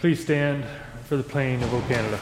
Please stand for the playing of O Canada.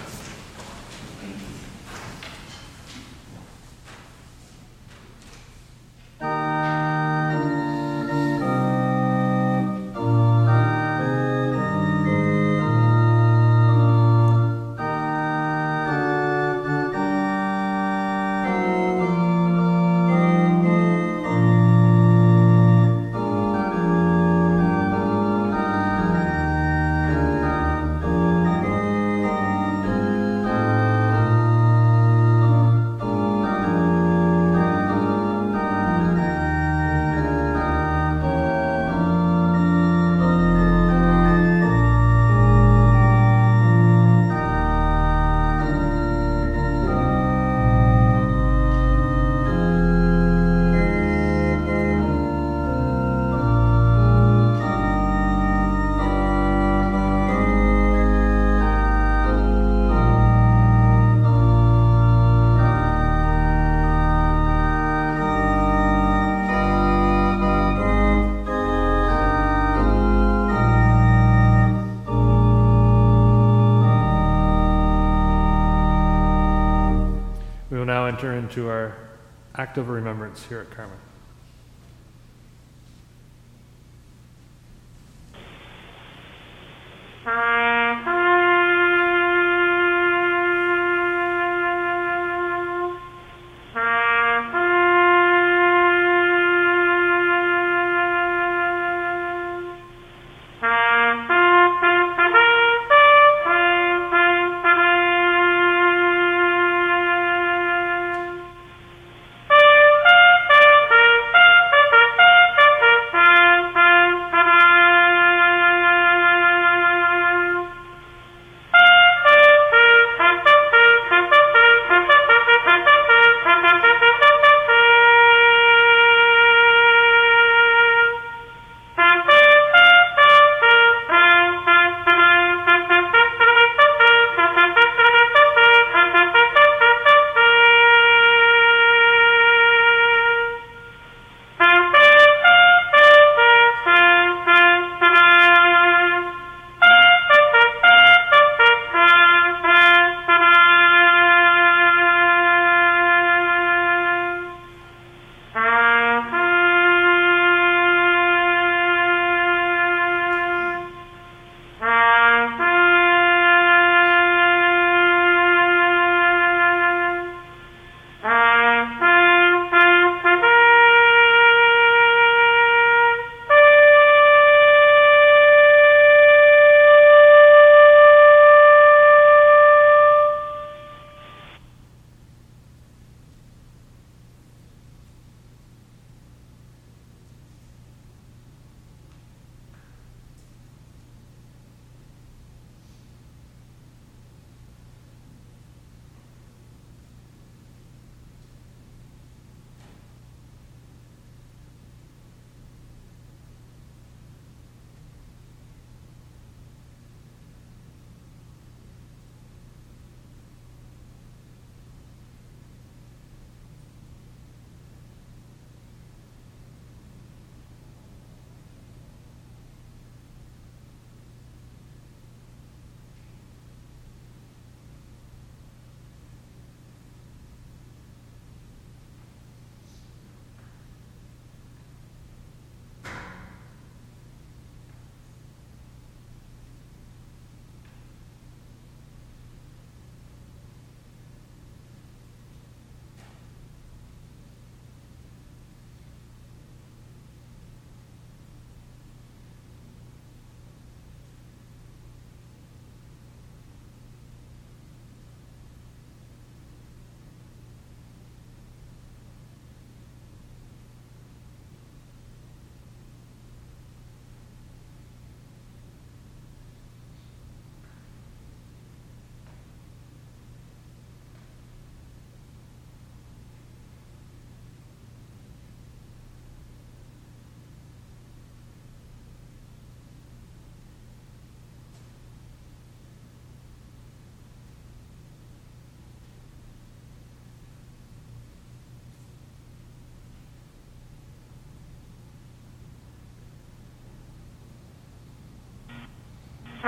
They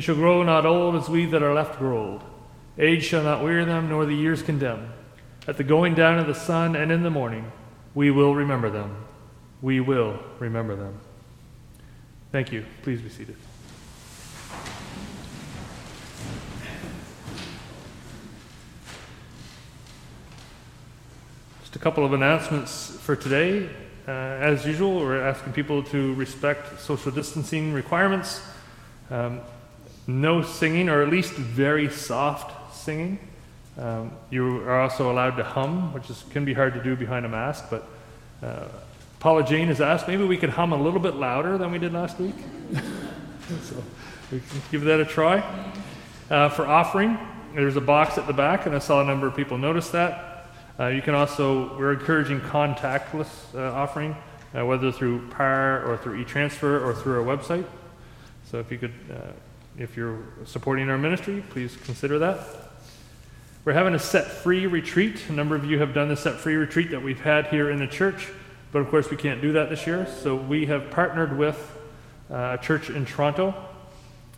shall grow not old as we that are left grow old. Age shall not weary them, nor the years condemn. At the going down of the sun and in the morning, we will remember them. We will remember them. Thank you. Please be seated. Just a couple of announcements for today. Uh, as usual, we're asking people to respect social distancing requirements. Um, no singing, or at least very soft singing. Um, you are also allowed to hum, which is, can be hard to do behind a mask, but uh, Paula Jane has asked maybe we could hum a little bit louder than we did last week. so we can give that a try. Uh, for offering, there's a box at the back, and I saw a number of people notice that. Uh, you can also, we're encouraging contactless uh, offering, uh, whether through PAR or through e-transfer or through our website. So if you could uh, if you're supporting our ministry, please consider that. We're having a set free retreat. A number of you have done the set free retreat that we've had here in the church, but of course we can't do that this year. So we have partnered with uh, a church in Toronto,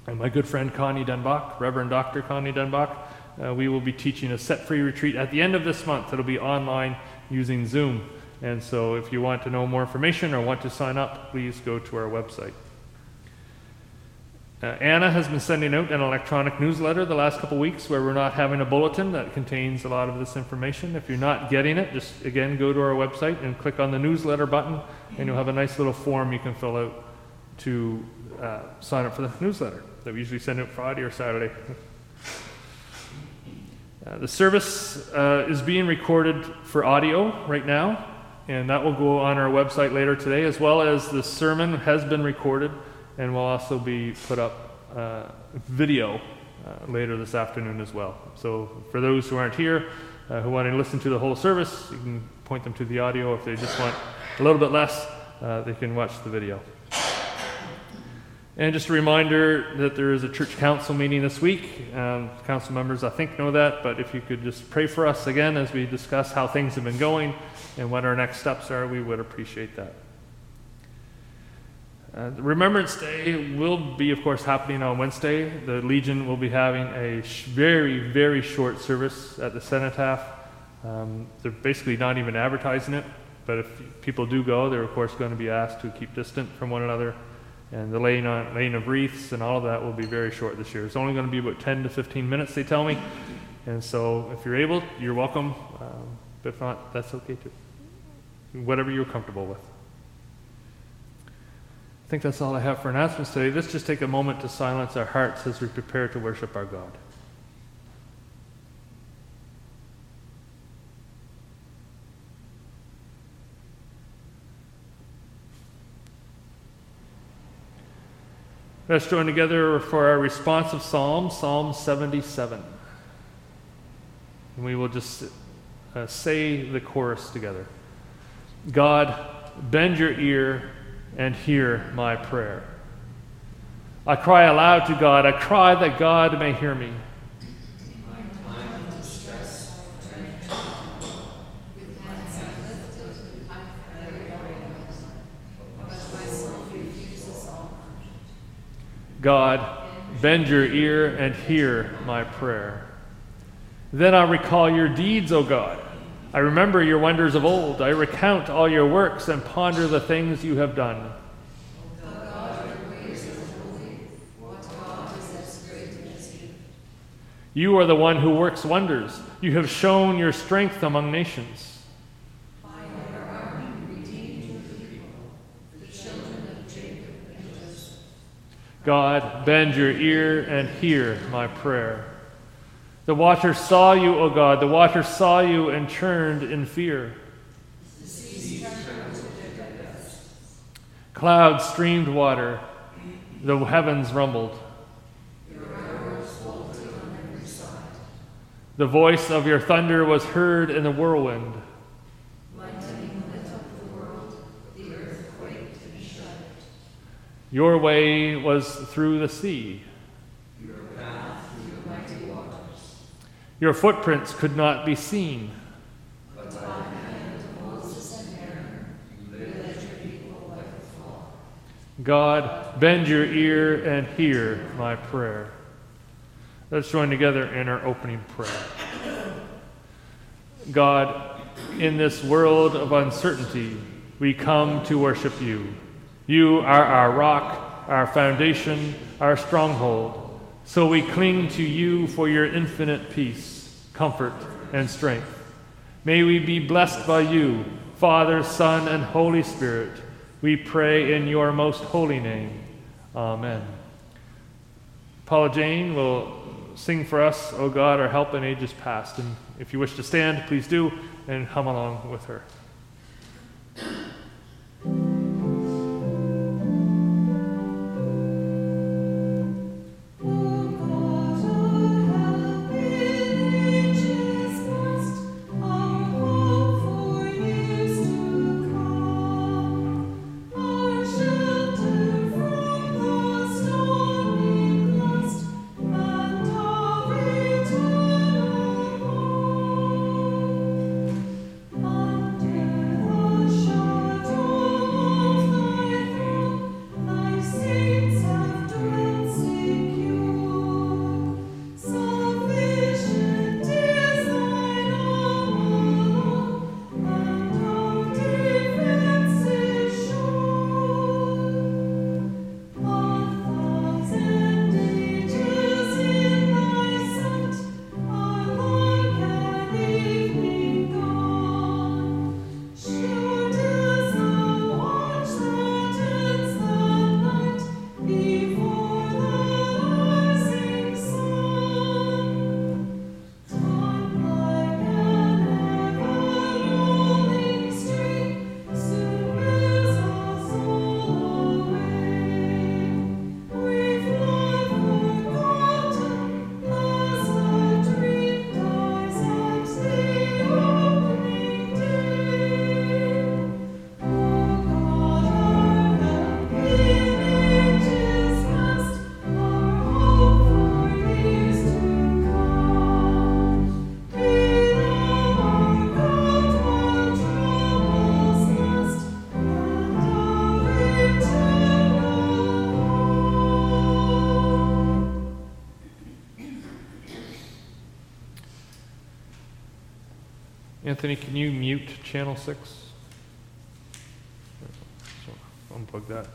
and my good friend Connie Denbach, Reverend Dr. Connie Denbach. Uh, we will be teaching a set free retreat at the end of this month. It'll be online using Zoom. And so if you want to know more information or want to sign up, please go to our website. Uh, Anna has been sending out an electronic newsletter the last couple weeks where we're not having a bulletin that contains a lot of this information. If you're not getting it, just again go to our website and click on the newsletter button, and you'll have a nice little form you can fill out to uh, sign up for the newsletter that we usually send out Friday or Saturday. Uh, the service uh, is being recorded for audio right now, and that will go on our website later today, as well as the sermon has been recorded and we'll also be put up uh, video uh, later this afternoon as well. So for those who aren't here, uh, who want to listen to the whole service, you can point them to the audio. If they just want a little bit less, uh, they can watch the video. And just a reminder that there is a church council meeting this week. Um, council members, I think, know that, but if you could just pray for us again as we discuss how things have been going and what our next steps are, we would appreciate that. Uh, Remembrance Day will be, of course, happening on Wednesday. The Legion will be having a sh- very, very short service at the cenotaph. Um, they're basically not even advertising it, but if people do go, they're, of course, going to be asked to keep distant from one another. And the laying, on, laying of wreaths and all of that will be very short this year. It's only going to be about 10 to 15 minutes, they tell me. And so if you're able, you're welcome. Um, but if not, that's okay too. Whatever you're comfortable with. I think that's all I have for announcements today. Let's just take a moment to silence our hearts as we prepare to worship our God. Let's join together for our responsive psalm, Psalm 77. And we will just uh, say the chorus together. God, bend your ear and hear my prayer. I cry aloud to God. I cry that God may hear me. God, bend your ear and hear my prayer. Then I recall your deeds, O God. I remember your wonders of old. I recount all your works and ponder the things you have done. You are the one who works wonders. You have shown your strength among nations. God, bend your ear and hear my prayer. The waters saw you, O God. The waters saw you and turned in fear. Clouds streamed water. The heavens rumbled. Your arrow was faltered on every side. The voice of your thunder was heard in the whirlwind. Your way was through the sea. Your footprints could not be seen. God, bend your ear and hear my prayer. Let's join together in our opening prayer. God, in this world of uncertainty, we come to worship you. You are our rock, our foundation, our stronghold. So we cling to you for your infinite peace, comfort, and strength. May we be blessed by you, Father, Son, and Holy Spirit. We pray in your most holy name. Amen. Paula Jane will sing for us, O God, our help in ages past. And if you wish to stand, please do, and come along with her. Anthony, can you mute channel 6? unplug that.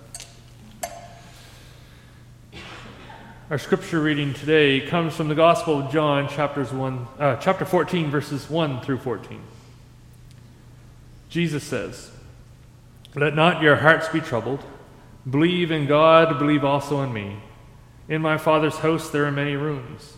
Our scripture reading today comes from the Gospel of John, chapters one, uh, chapter 14, verses 1 through 14. Jesus says, Let not your hearts be troubled. Believe in God, believe also in me. In my Father's house there are many rooms.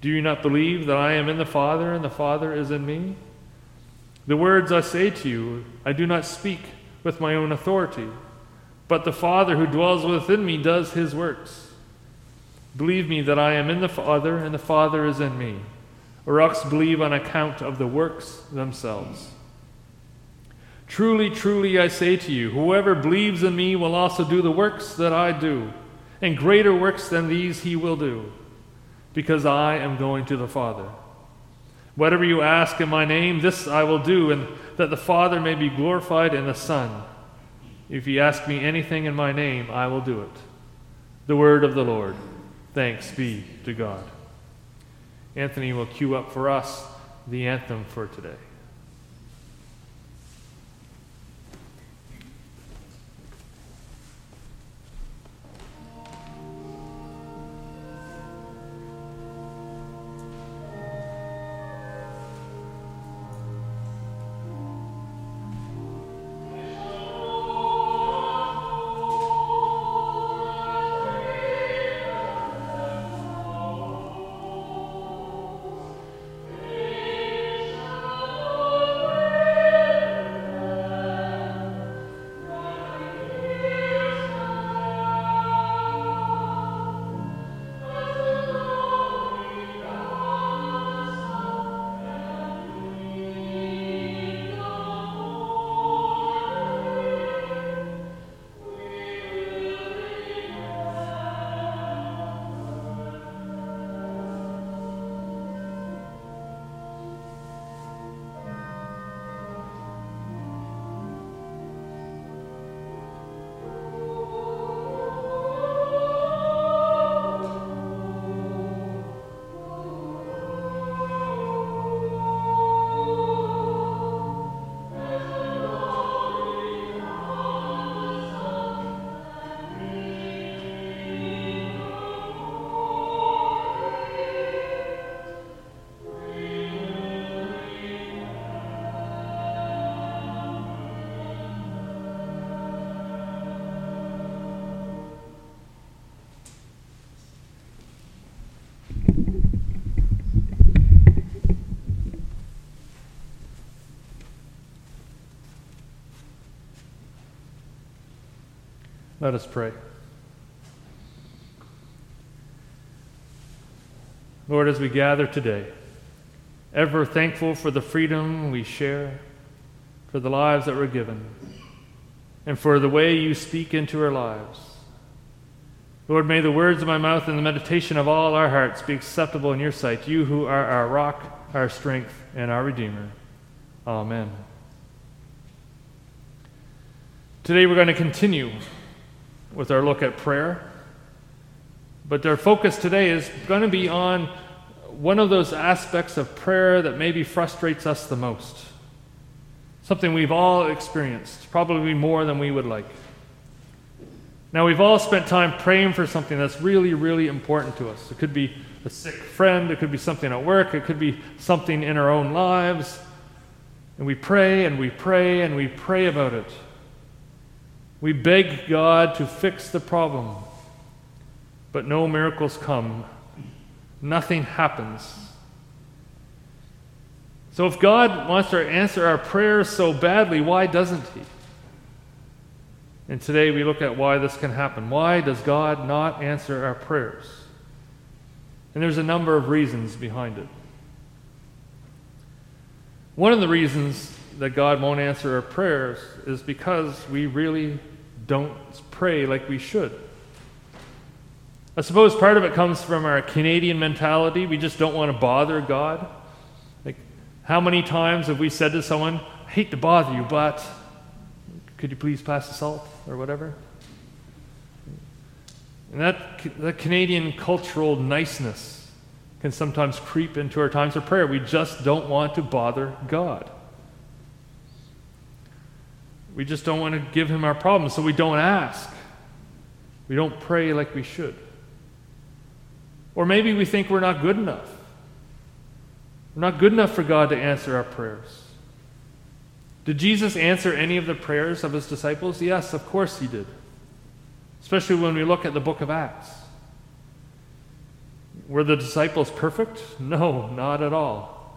Do you not believe that I am in the Father and the Father is in me? The words I say to you, I do not speak with my own authority, but the Father who dwells within me does his works. Believe me that I am in the Father and the Father is in me, or else believe on account of the works themselves. Truly, truly, I say to you, whoever believes in me will also do the works that I do, and greater works than these he will do because I am going to the Father. Whatever you ask in my name, this I will do, and that the Father may be glorified in the Son. If you ask me anything in my name, I will do it. The word of the Lord. Thanks be to God. Anthony will cue up for us the anthem for today. Let us pray. Lord, as we gather today, ever thankful for the freedom we share, for the lives that we're given, and for the way you speak into our lives. Lord, may the words of my mouth and the meditation of all our hearts be acceptable in your sight, you who are our rock, our strength, and our Redeemer. Amen. Today we're going to continue with our look at prayer. But our focus today is going to be on one of those aspects of prayer that maybe frustrates us the most. Something we've all experienced, probably more than we would like. Now, we've all spent time praying for something that's really, really important to us. It could be a sick friend, it could be something at work, it could be something in our own lives. And we pray and we pray and we pray about it. We beg God to fix the problem. But no miracles come, nothing happens. So, if God wants to answer our prayers so badly, why doesn't He? And today we look at why this can happen. Why does God not answer our prayers? And there's a number of reasons behind it. One of the reasons that God won't answer our prayers is because we really don't pray like we should. I suppose part of it comes from our Canadian mentality. We just don't want to bother God. Like, how many times have we said to someone, I hate to bother you, but could you please pass the salt or whatever? And that, that Canadian cultural niceness can sometimes creep into our times of prayer. We just don't want to bother God. We just don't want to give him our problems, so we don't ask. We don't pray like we should. Or maybe we think we're not good enough. We're not good enough for God to answer our prayers. Did Jesus answer any of the prayers of his disciples? Yes, of course he did. Especially when we look at the book of Acts. Were the disciples perfect? No, not at all.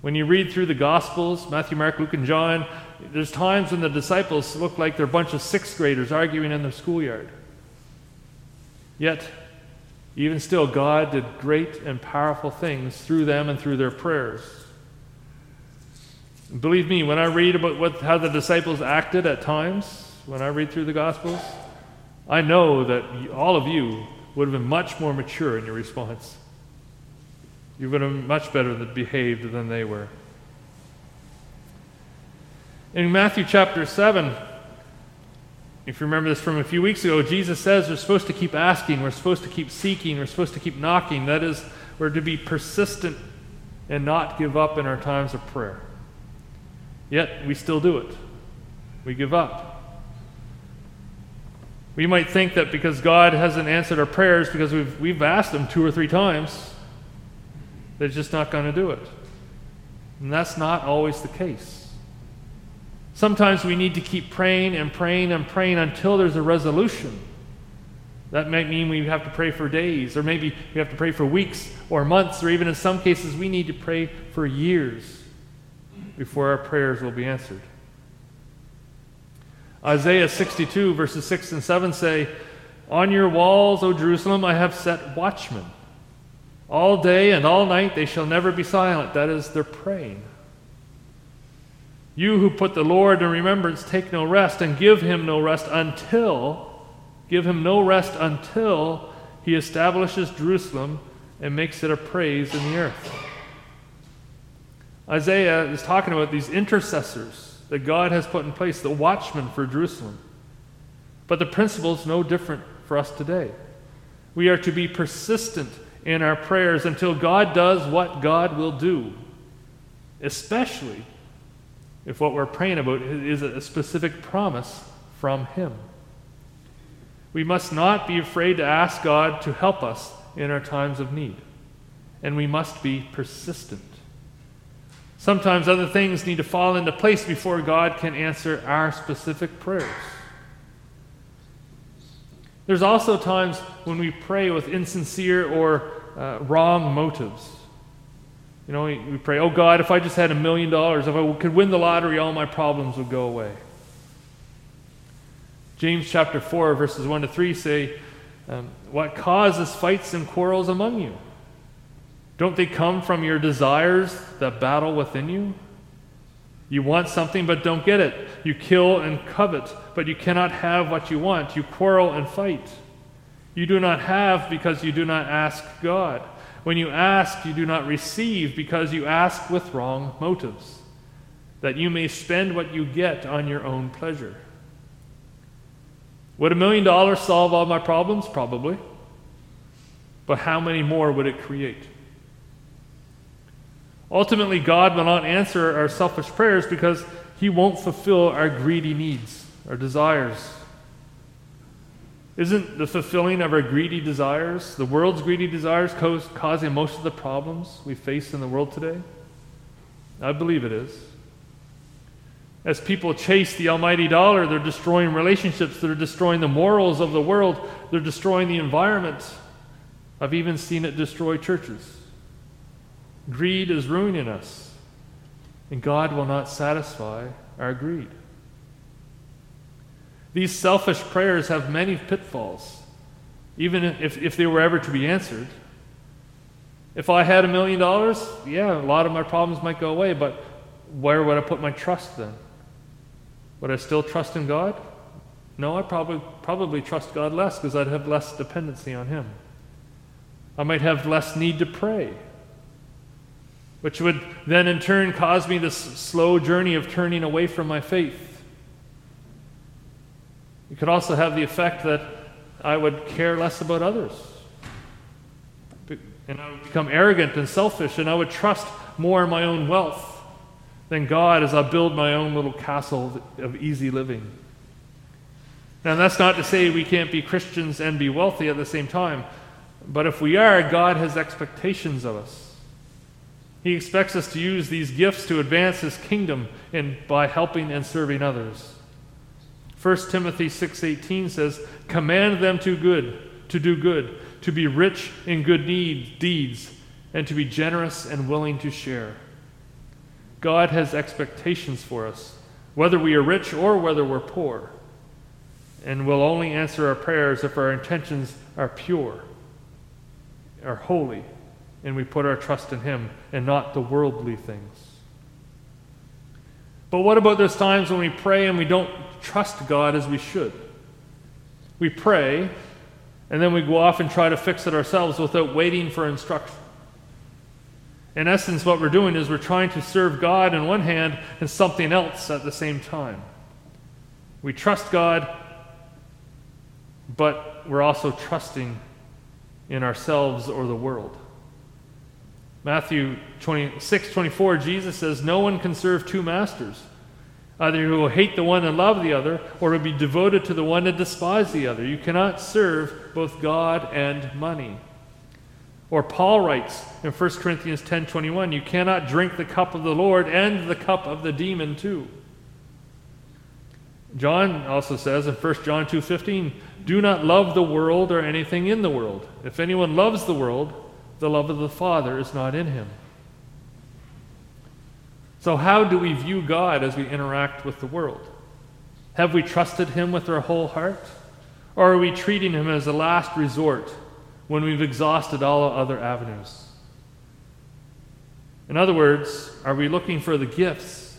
When you read through the Gospels, Matthew, Mark, Luke, and John, there's times when the disciples look like they're a bunch of sixth graders arguing in their schoolyard. Yet, even still, God did great and powerful things through them and through their prayers. Believe me, when I read about what, how the disciples acted at times, when I read through the Gospels, I know that all of you would have been much more mature in your response. You would have been much better behaved than they were. In Matthew chapter 7, if you remember this from a few weeks ago, Jesus says we're supposed to keep asking, we're supposed to keep seeking, we're supposed to keep knocking. That is, we're to be persistent and not give up in our times of prayer. Yet we still do it. We give up. We might think that because God hasn't answered our prayers because we've, we've asked Him two or three times, that He's just not going to do it. And that's not always the case. Sometimes we need to keep praying and praying and praying until there's a resolution. That might mean we have to pray for days, or maybe we have to pray for weeks or months, or even in some cases, we need to pray for years before our prayers will be answered. Isaiah 62, verses 6 and 7 say, On your walls, O Jerusalem, I have set watchmen. All day and all night they shall never be silent. That is, they're praying. You who put the Lord in remembrance, take no rest and give him no rest until, give him no rest until he establishes Jerusalem and makes it a praise in the earth. Isaiah is talking about these intercessors that God has put in place, the watchmen for Jerusalem. But the principle is no different for us today. We are to be persistent in our prayers until God does what God will do, especially if what we're praying about is a specific promise from Him. We must not be afraid to ask God to help us in our times of need, and we must be persistent. Sometimes other things need to fall into place before God can answer our specific prayers. There's also times when we pray with insincere or uh, wrong motives. You know, we, pray, oh God, if I just had a million dollars, if I could win the lottery, all my problems would go away. James chapter 4, verses 1 to 3 say, um, What causes fights and quarrels among you? Don't they come from your desires that battle within you? You want something but don't get it. You kill and covet, but you cannot have what you want. You quarrel and fight. You do not have because you do not ask God. When you ask, you do not receive because you ask with wrong motives, that you may spend what you get on your own pleasure. Would a million dollars solve all my problems? Probably. But how many more would it create? Ultimately, God will not answer our selfish prayers because He won't fulfill our greedy needs, our desires. Isn't the fulfilling of our greedy desires, the world's greedy desires, causing most of the problems we face in the world today? I believe it is. As people chase the almighty dollar, they're destroying relationships, they're destroying the morals of the world, they're destroying the environment. I've even seen it destroy churches. Greed is ruining us, and God will not satisfy our greed. These selfish prayers have many pitfalls, even if, if they were ever to be answered. If I had a million dollars, yeah, a lot of my problems might go away, but where would I put my trust then? Would I still trust in God? No, I probably, probably trust God less because I'd have less dependency on Him. I might have less need to pray, which would then in turn cause me this slow journey of turning away from my faith. It could also have the effect that I would care less about others. And I would become arrogant and selfish, and I would trust more in my own wealth than God as I build my own little castle of easy living. Now, that's not to say we can't be Christians and be wealthy at the same time, but if we are, God has expectations of us. He expects us to use these gifts to advance His kingdom and by helping and serving others. 1 Timothy 6:18 says, "Command them to good, to do good, to be rich in good need, deeds, and to be generous and willing to share." God has expectations for us, whether we are rich or whether we're poor, and will only answer our prayers if our intentions are pure, are holy, and we put our trust in Him and not the worldly things. But what about those times when we pray and we don't trust God as we should? We pray, and then we go off and try to fix it ourselves without waiting for instruction. In essence, what we're doing is we're trying to serve God in one hand and something else at the same time. We trust God, but we're also trusting in ourselves or the world. Matthew 26 24, Jesus says, No one can serve two masters. Either you will hate the one and love the other, or will be devoted to the one and despise the other. You cannot serve both God and money. Or Paul writes in 1 Corinthians 10:21, you cannot drink the cup of the Lord and the cup of the demon too. John also says in 1 John 2:15, do not love the world or anything in the world. If anyone loves the world, the love of the Father is not in him. So how do we view God as we interact with the world? Have we trusted him with our whole heart? Or are we treating him as a last resort when we've exhausted all other avenues? In other words, are we looking for the gifts,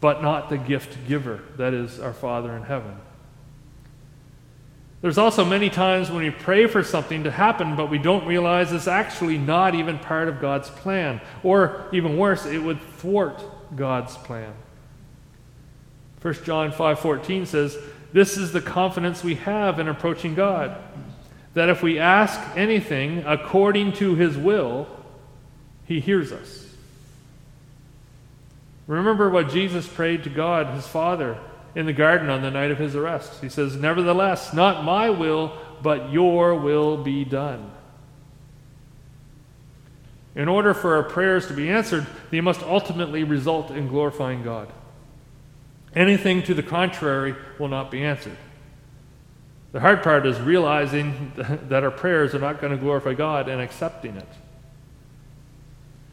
but not the gift giver, that is, our Father in heaven? There's also many times when we pray for something to happen, but we don't realize it's actually not even part of God's plan. Or even worse, it would thwart God's plan. 1 John 5:14 says, "This is the confidence we have in approaching God." that if we ask anything according to his will, he hears us. Remember what Jesus prayed to God, his Father, in the garden on the night of his arrest. He says, Nevertheless, not my will, but your will be done. In order for our prayers to be answered, they must ultimately result in glorifying God. Anything to the contrary will not be answered. The hard part is realizing that our prayers are not going to glorify God and accepting it.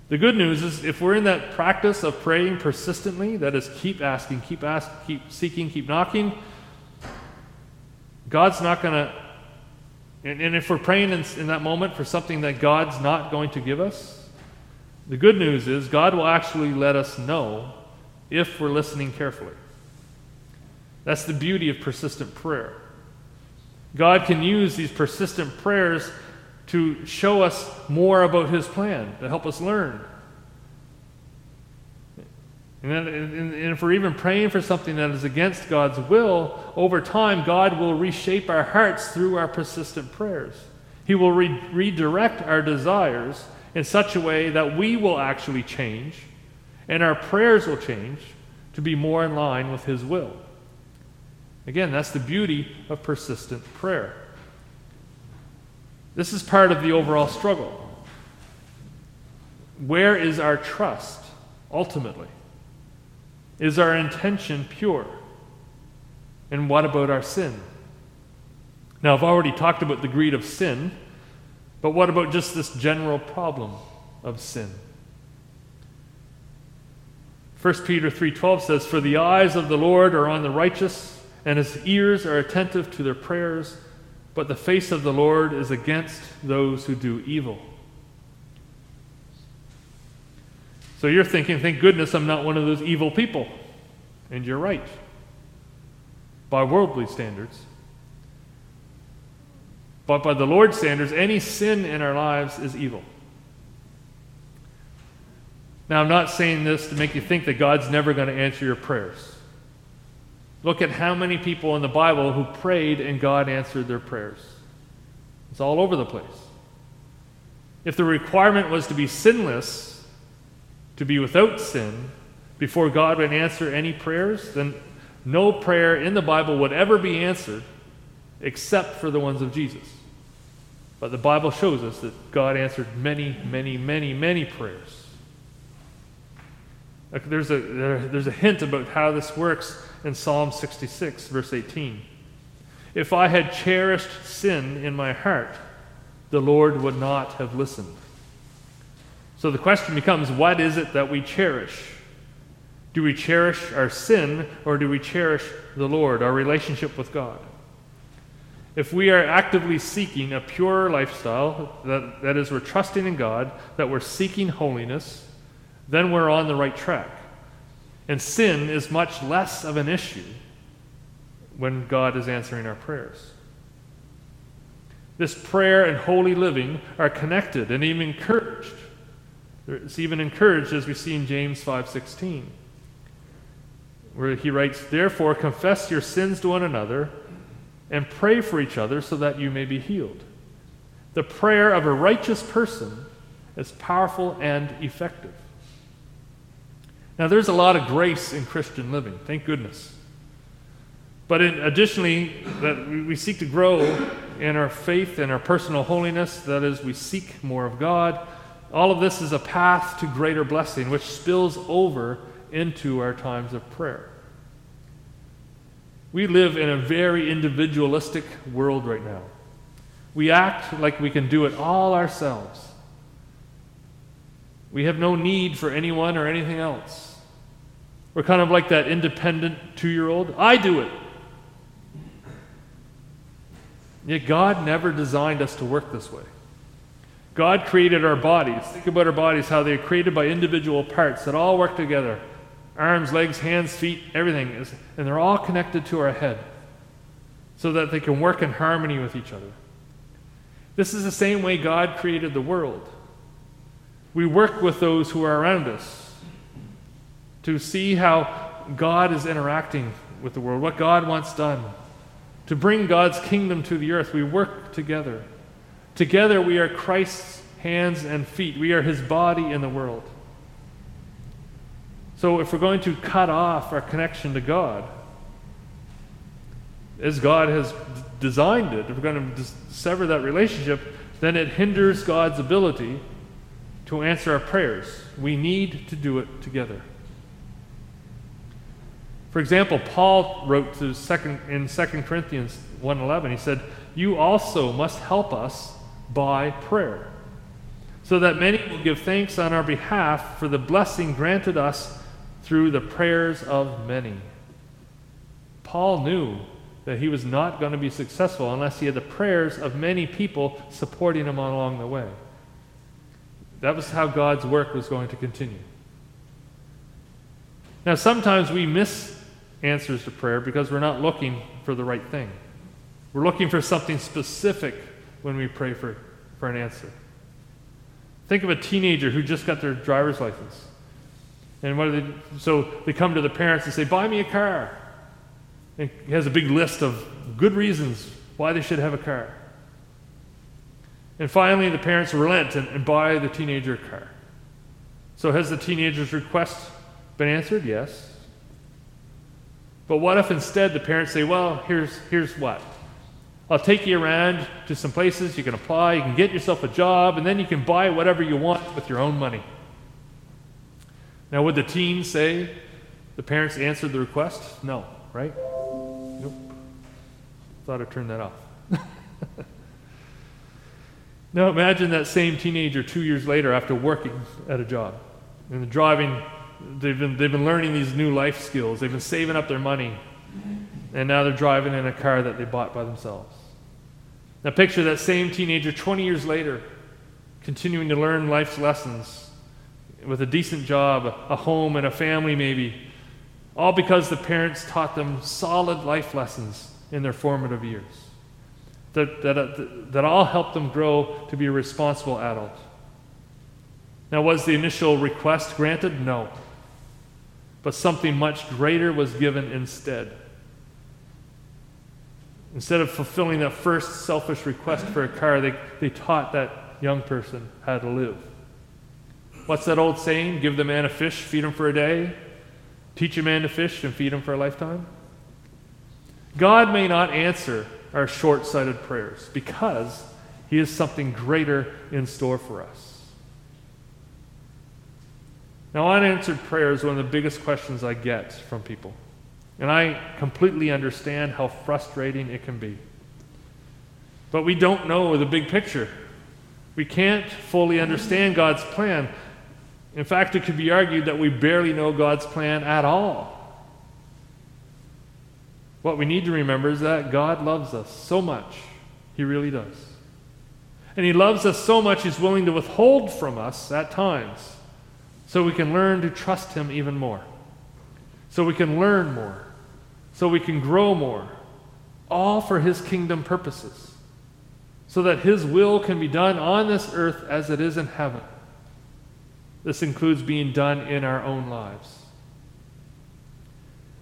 The good news is if we're in that practice of praying persistently, that is, keep asking, keep asking, keep seeking, keep knocking, God's not going to, and, and, if we're praying in, in that moment for something that God's not going to give us, the good news is God will actually let us know if we're listening carefully. That's the beauty of persistent prayer. God can use these persistent prayers to show us more about His plan, to help us learn. And, if we're even praying for something that is against God's will, over time, God will reshape our hearts through our persistent prayers. He will re- redirect our desires in such a way that we will actually change and our prayers will change to be more in line with His will. Again, that's the beauty of persistent prayer. This is part of the overall struggle. Where is our trust ultimately? Is our intention pure? And what about our sin? Now, I've already talked about the greed of sin, but what about just this general problem of sin? 1 Peter 3:12 says, "For the eyes of the Lord are on the righteous, and his ears are attentive to their prayers, but the face of the Lord is against those who do evil." So you're thinking, thank goodness I'm not one of those evil people. And you're right. By worldly standards. But by the Lord's standards, any sin in our lives is evil. Now, I'm not saying this to make you think that God's never going to answer your prayers. Look at how many people in the Bible who prayed and God answered their prayers. It's all over the place. If the requirement was to be sinless, to be without sin before God would answer any prayers, then no prayer in the Bible would ever be answered except for the ones of Jesus. But the Bible shows us that God answered many, many, many, many prayers. There's a, there's a hint about how this works in Psalm 66, verse 18. If I had cherished sin in my heart, the Lord would not have listened. So the question becomes what is it that we cherish? Do we cherish our sin or do we cherish the Lord, our relationship with God? If we are actively seeking a pure lifestyle, that, that is, we're trusting in God, that we're seeking holiness, then we're on the right track. And sin is much less of an issue when God is answering our prayers. This prayer and holy living are connected and even encouraged it's even encouraged as we see in James 5:16, where he writes, "Therefore confess your sins to one another and pray for each other so that you may be healed." The prayer of a righteous person is powerful and effective. Now, there's a lot of grace in Christian living, thank goodness. But in, additionally, that we seek to grow in our faith and our personal holiness, that is, we seek more of God all of this is a path to greater blessing, which spills over into our times of prayer. We live in a very individualistic world right now. We act like we can do it all ourselves. We have no need for anyone or anything else. We're kind of like that independent two year old. I do it. Yet God never designed us to work this way. God created our bodies. Think about our bodies, how they're created by individual parts that all work together arms, legs, hands, feet, everything is, and they're all connected to our head so that they can work in harmony with each other. This is the same way God created the world. We work with those who are around us to see how God is interacting with the world, what God wants done. To bring God's kingdom to the earth, we work together. Together we are Christ's hands and feet. We are his body in the world. So if we're going to cut off our connection to God, as God has designed it, if we're going to sever that relationship, then it hinders God's ability to answer our prayers. We need to do it together. For example, Paul wrote to second, in 2 Corinthians 1:11, he said, "You also must help us by prayer, so that many will give thanks on our behalf for the blessing granted us through the prayers of many. Paul knew that he was not going to be successful unless he had the prayers of many people supporting him along the way. That was how God's work was going to continue. Now, sometimes we miss answers to prayer because we're not looking for the right thing. We're looking for something specific when we pray for, for an answer. Think of a teenager who just got their driver's license. And what they, so they come to the parents and say, Buy me a car. And he has a big list of good reasons why they should have a car. And finally, the parents relent and, and buy the teenager a car. So, has the teenager's request been answered? Yes. But what if instead the parents say, Well, here's, here's what? I'll take you around to some places you can apply, you can get yourself a job, and then you can buy whatever you want with your own money. Now, would the teen say the parents answered the request? No, right? Nope. Thought I'd turn that off. now, imagine that same teenager two years later after working at a job and driving. They've been, they've been learning these new life skills, they've been saving up their money, and now they're driving in a car that they bought by themselves. Now, picture that same teenager 20 years later, continuing to learn life's lessons with a decent job, a home, and a family, maybe, all because the parents taught them solid life lessons in their formative years that, that, uh, that all helped them grow to be a responsible adult. Now, was the initial request granted? No. But something much greater was given instead. Instead of fulfilling that first selfish request for a car, they, they taught that young person how to live. What's that old saying? Give the man a fish, feed him for a day. Teach a man to fish and feed him for a lifetime. God may not answer our short sighted prayers because He has something greater in store for us. Now, unanswered prayer is one of the biggest questions I get from people. And I completely understand how frustrating it can be. But we don't know the big picture. We can't fully understand God's plan. In fact, it could be argued that we barely know God's plan at all. What we need to remember is that God loves us so much. He really does. And He loves us so much, He's willing to withhold from us at times so we can learn to trust Him even more so we can learn more, so we can grow more, all for His kingdom purposes, so that His will can be done on this earth as it is in heaven. This includes being done in our own lives.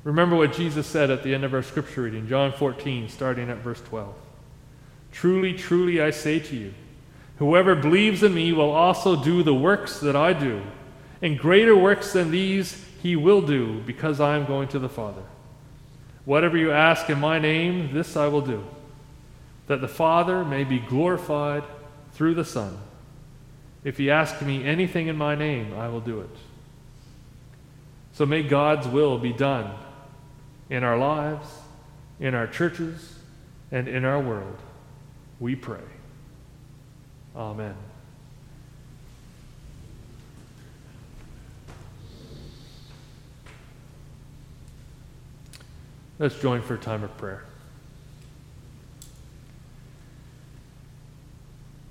Remember what Jesus said at the end of our scripture reading, John 14, starting at verse 12. Truly, truly, I say to you, whoever believes in me will also do the works that I do, and greater works than these he will do, because I am going to the Father. Whatever you ask in my name, this I will do, that the Father may be glorified through the Son. If you ask me anything in my name, I will do it. So may God's will be done in our lives, in our churches, and in our world. We pray. Amen. Let's join for a time of prayer.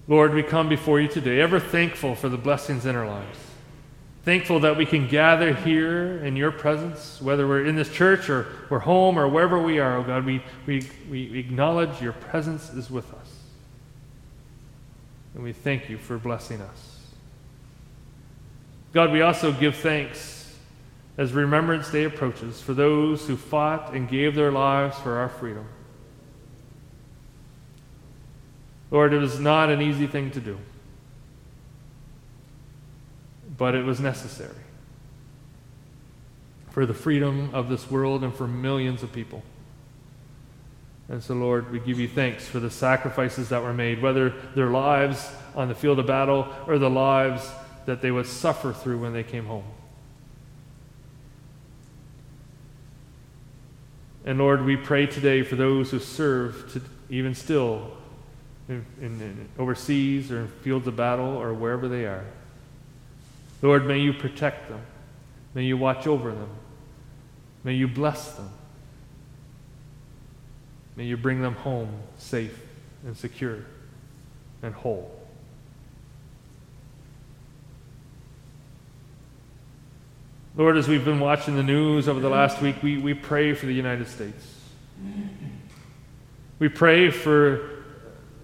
Lord, we come before you today, ever thankful for the blessings in our lives. Thankful that we can gather here in your presence, whether we're in this church or we're home or wherever we are, oh God, we, we, we acknowledge your presence is with us. And we thank you for blessing us. God, we also give thanks as Remembrance Day approaches for those who fought and gave their lives for our freedom. Lord, it was not an easy thing to do, but it was necessary for the freedom of this world and for millions of people. And so, Lord, we give you thanks for the sacrifices that were made, whether their lives on the field of battle or the lives that they would suffer through when they came home. And Lord, we pray today for those who serve to, even still in, in, in overseas or in fields of battle or wherever they are. Lord, may you protect them. May you watch over them. May you bless them. May you bring them home safe and secure and whole. Lord, as we've been watching the news over the last week, we, we pray for the United States. We pray for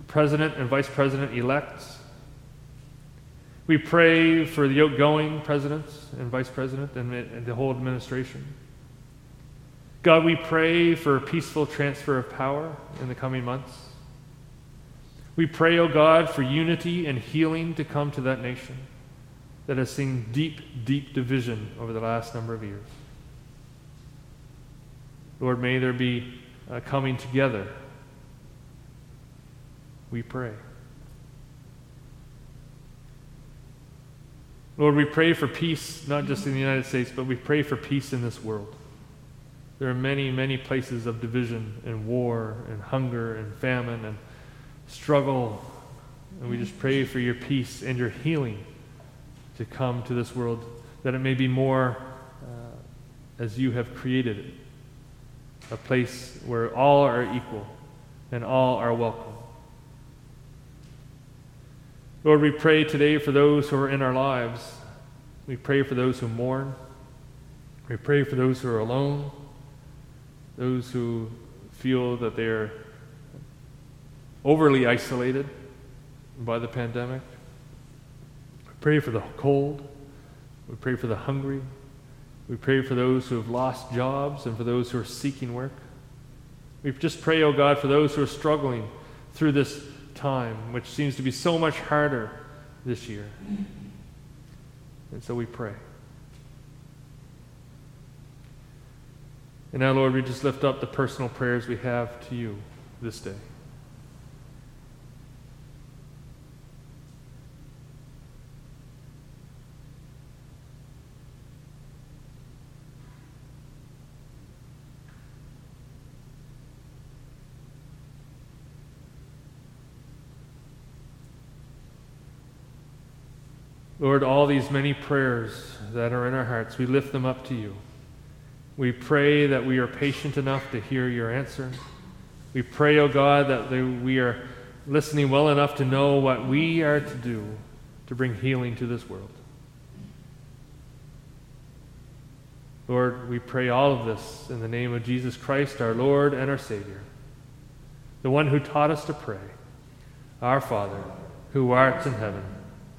President and Vice President elects. We pray for the outgoing presidents and vice president and, and the whole administration. God, we pray for a peaceful transfer of power in the coming months. We pray, O oh God, for unity and healing to come to that nation that has seen deep, deep division over the last number of years. Lord, may there be a coming together. We pray. Lord, we pray for peace, not just in the United States, but we pray for peace in this world. There are many, many places of division and war and hunger and famine and struggle. And we just pray for your peace and your healing to come to this world, that it may be more uh, as you have created it a place where all are equal and all are welcome. Lord, we pray today for those who are in our lives. We pray for those who mourn. We pray for those who are alone, those who feel that they're overly isolated by the pandemic. Pray for the cold. We pray for the hungry. We pray for those who have lost jobs and for those who are seeking work. We just pray, oh God, for those who are struggling through this time, which seems to be so much harder this year. And so we pray. And now, Lord, we just lift up the personal prayers we have to you this day. Lord, all these many prayers that are in our hearts, we lift them up to you. We pray that we are patient enough to hear your answer. We pray, O oh God, that we are listening well enough to know what we are to do to bring healing to this world. Lord, we pray all of this in the name of Jesus Christ, our Lord and our Savior, the one who taught us to pray, Our Father, who art in heaven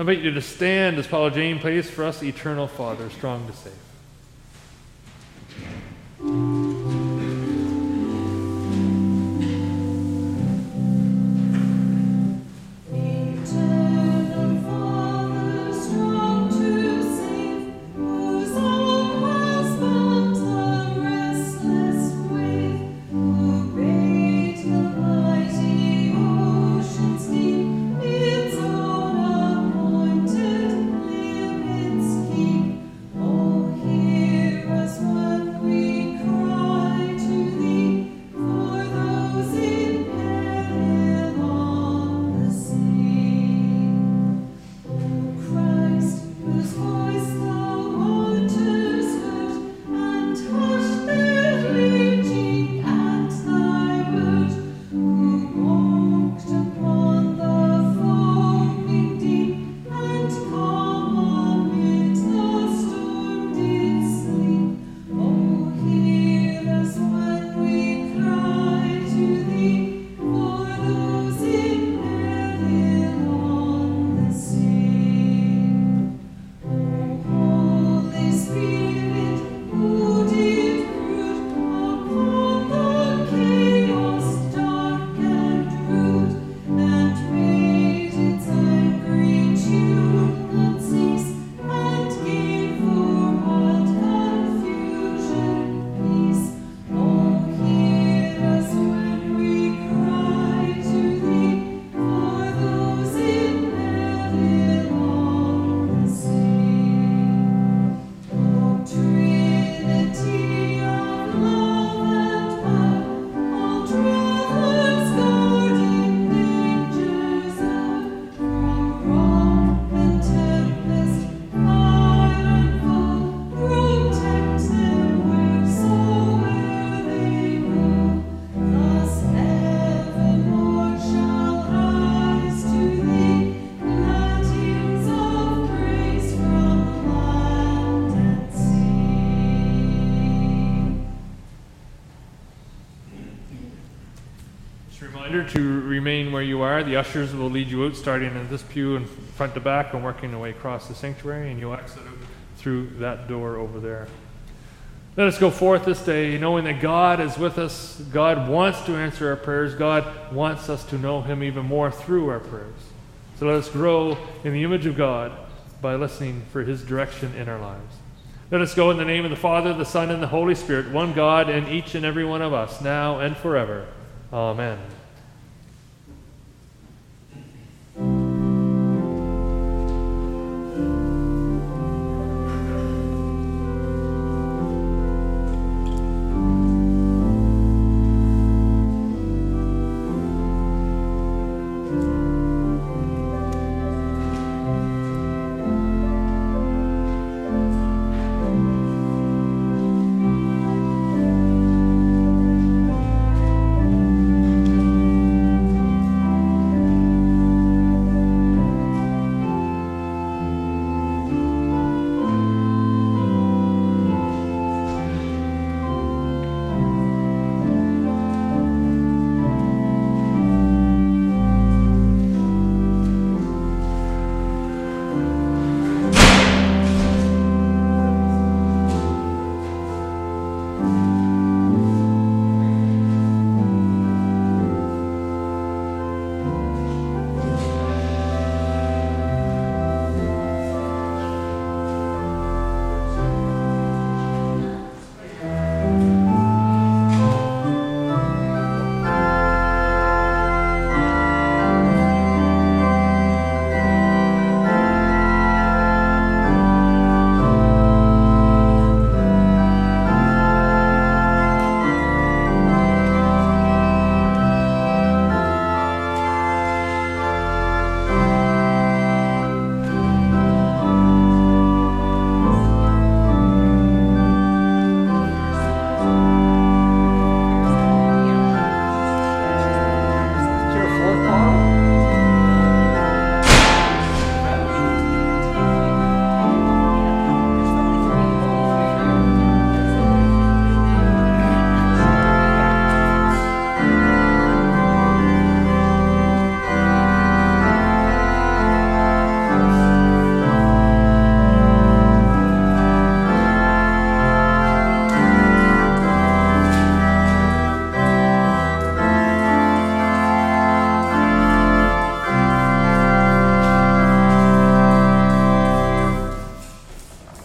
I invite you to stand as Paula Jane plays for us Eternal Father, strong to save. Reminder to remain where you are. The ushers will lead you out, starting in this pew and front to back, and working their way across the sanctuary, and you'll exit out through that door over there. Let us go forth this day knowing that God is with us. God wants to answer our prayers. God wants us to know Him even more through our prayers. So let us grow in the image of God by listening for His direction in our lives. Let us go in the name of the Father, the Son, and the Holy Spirit, one God in each and every one of us, now and forever. Amen.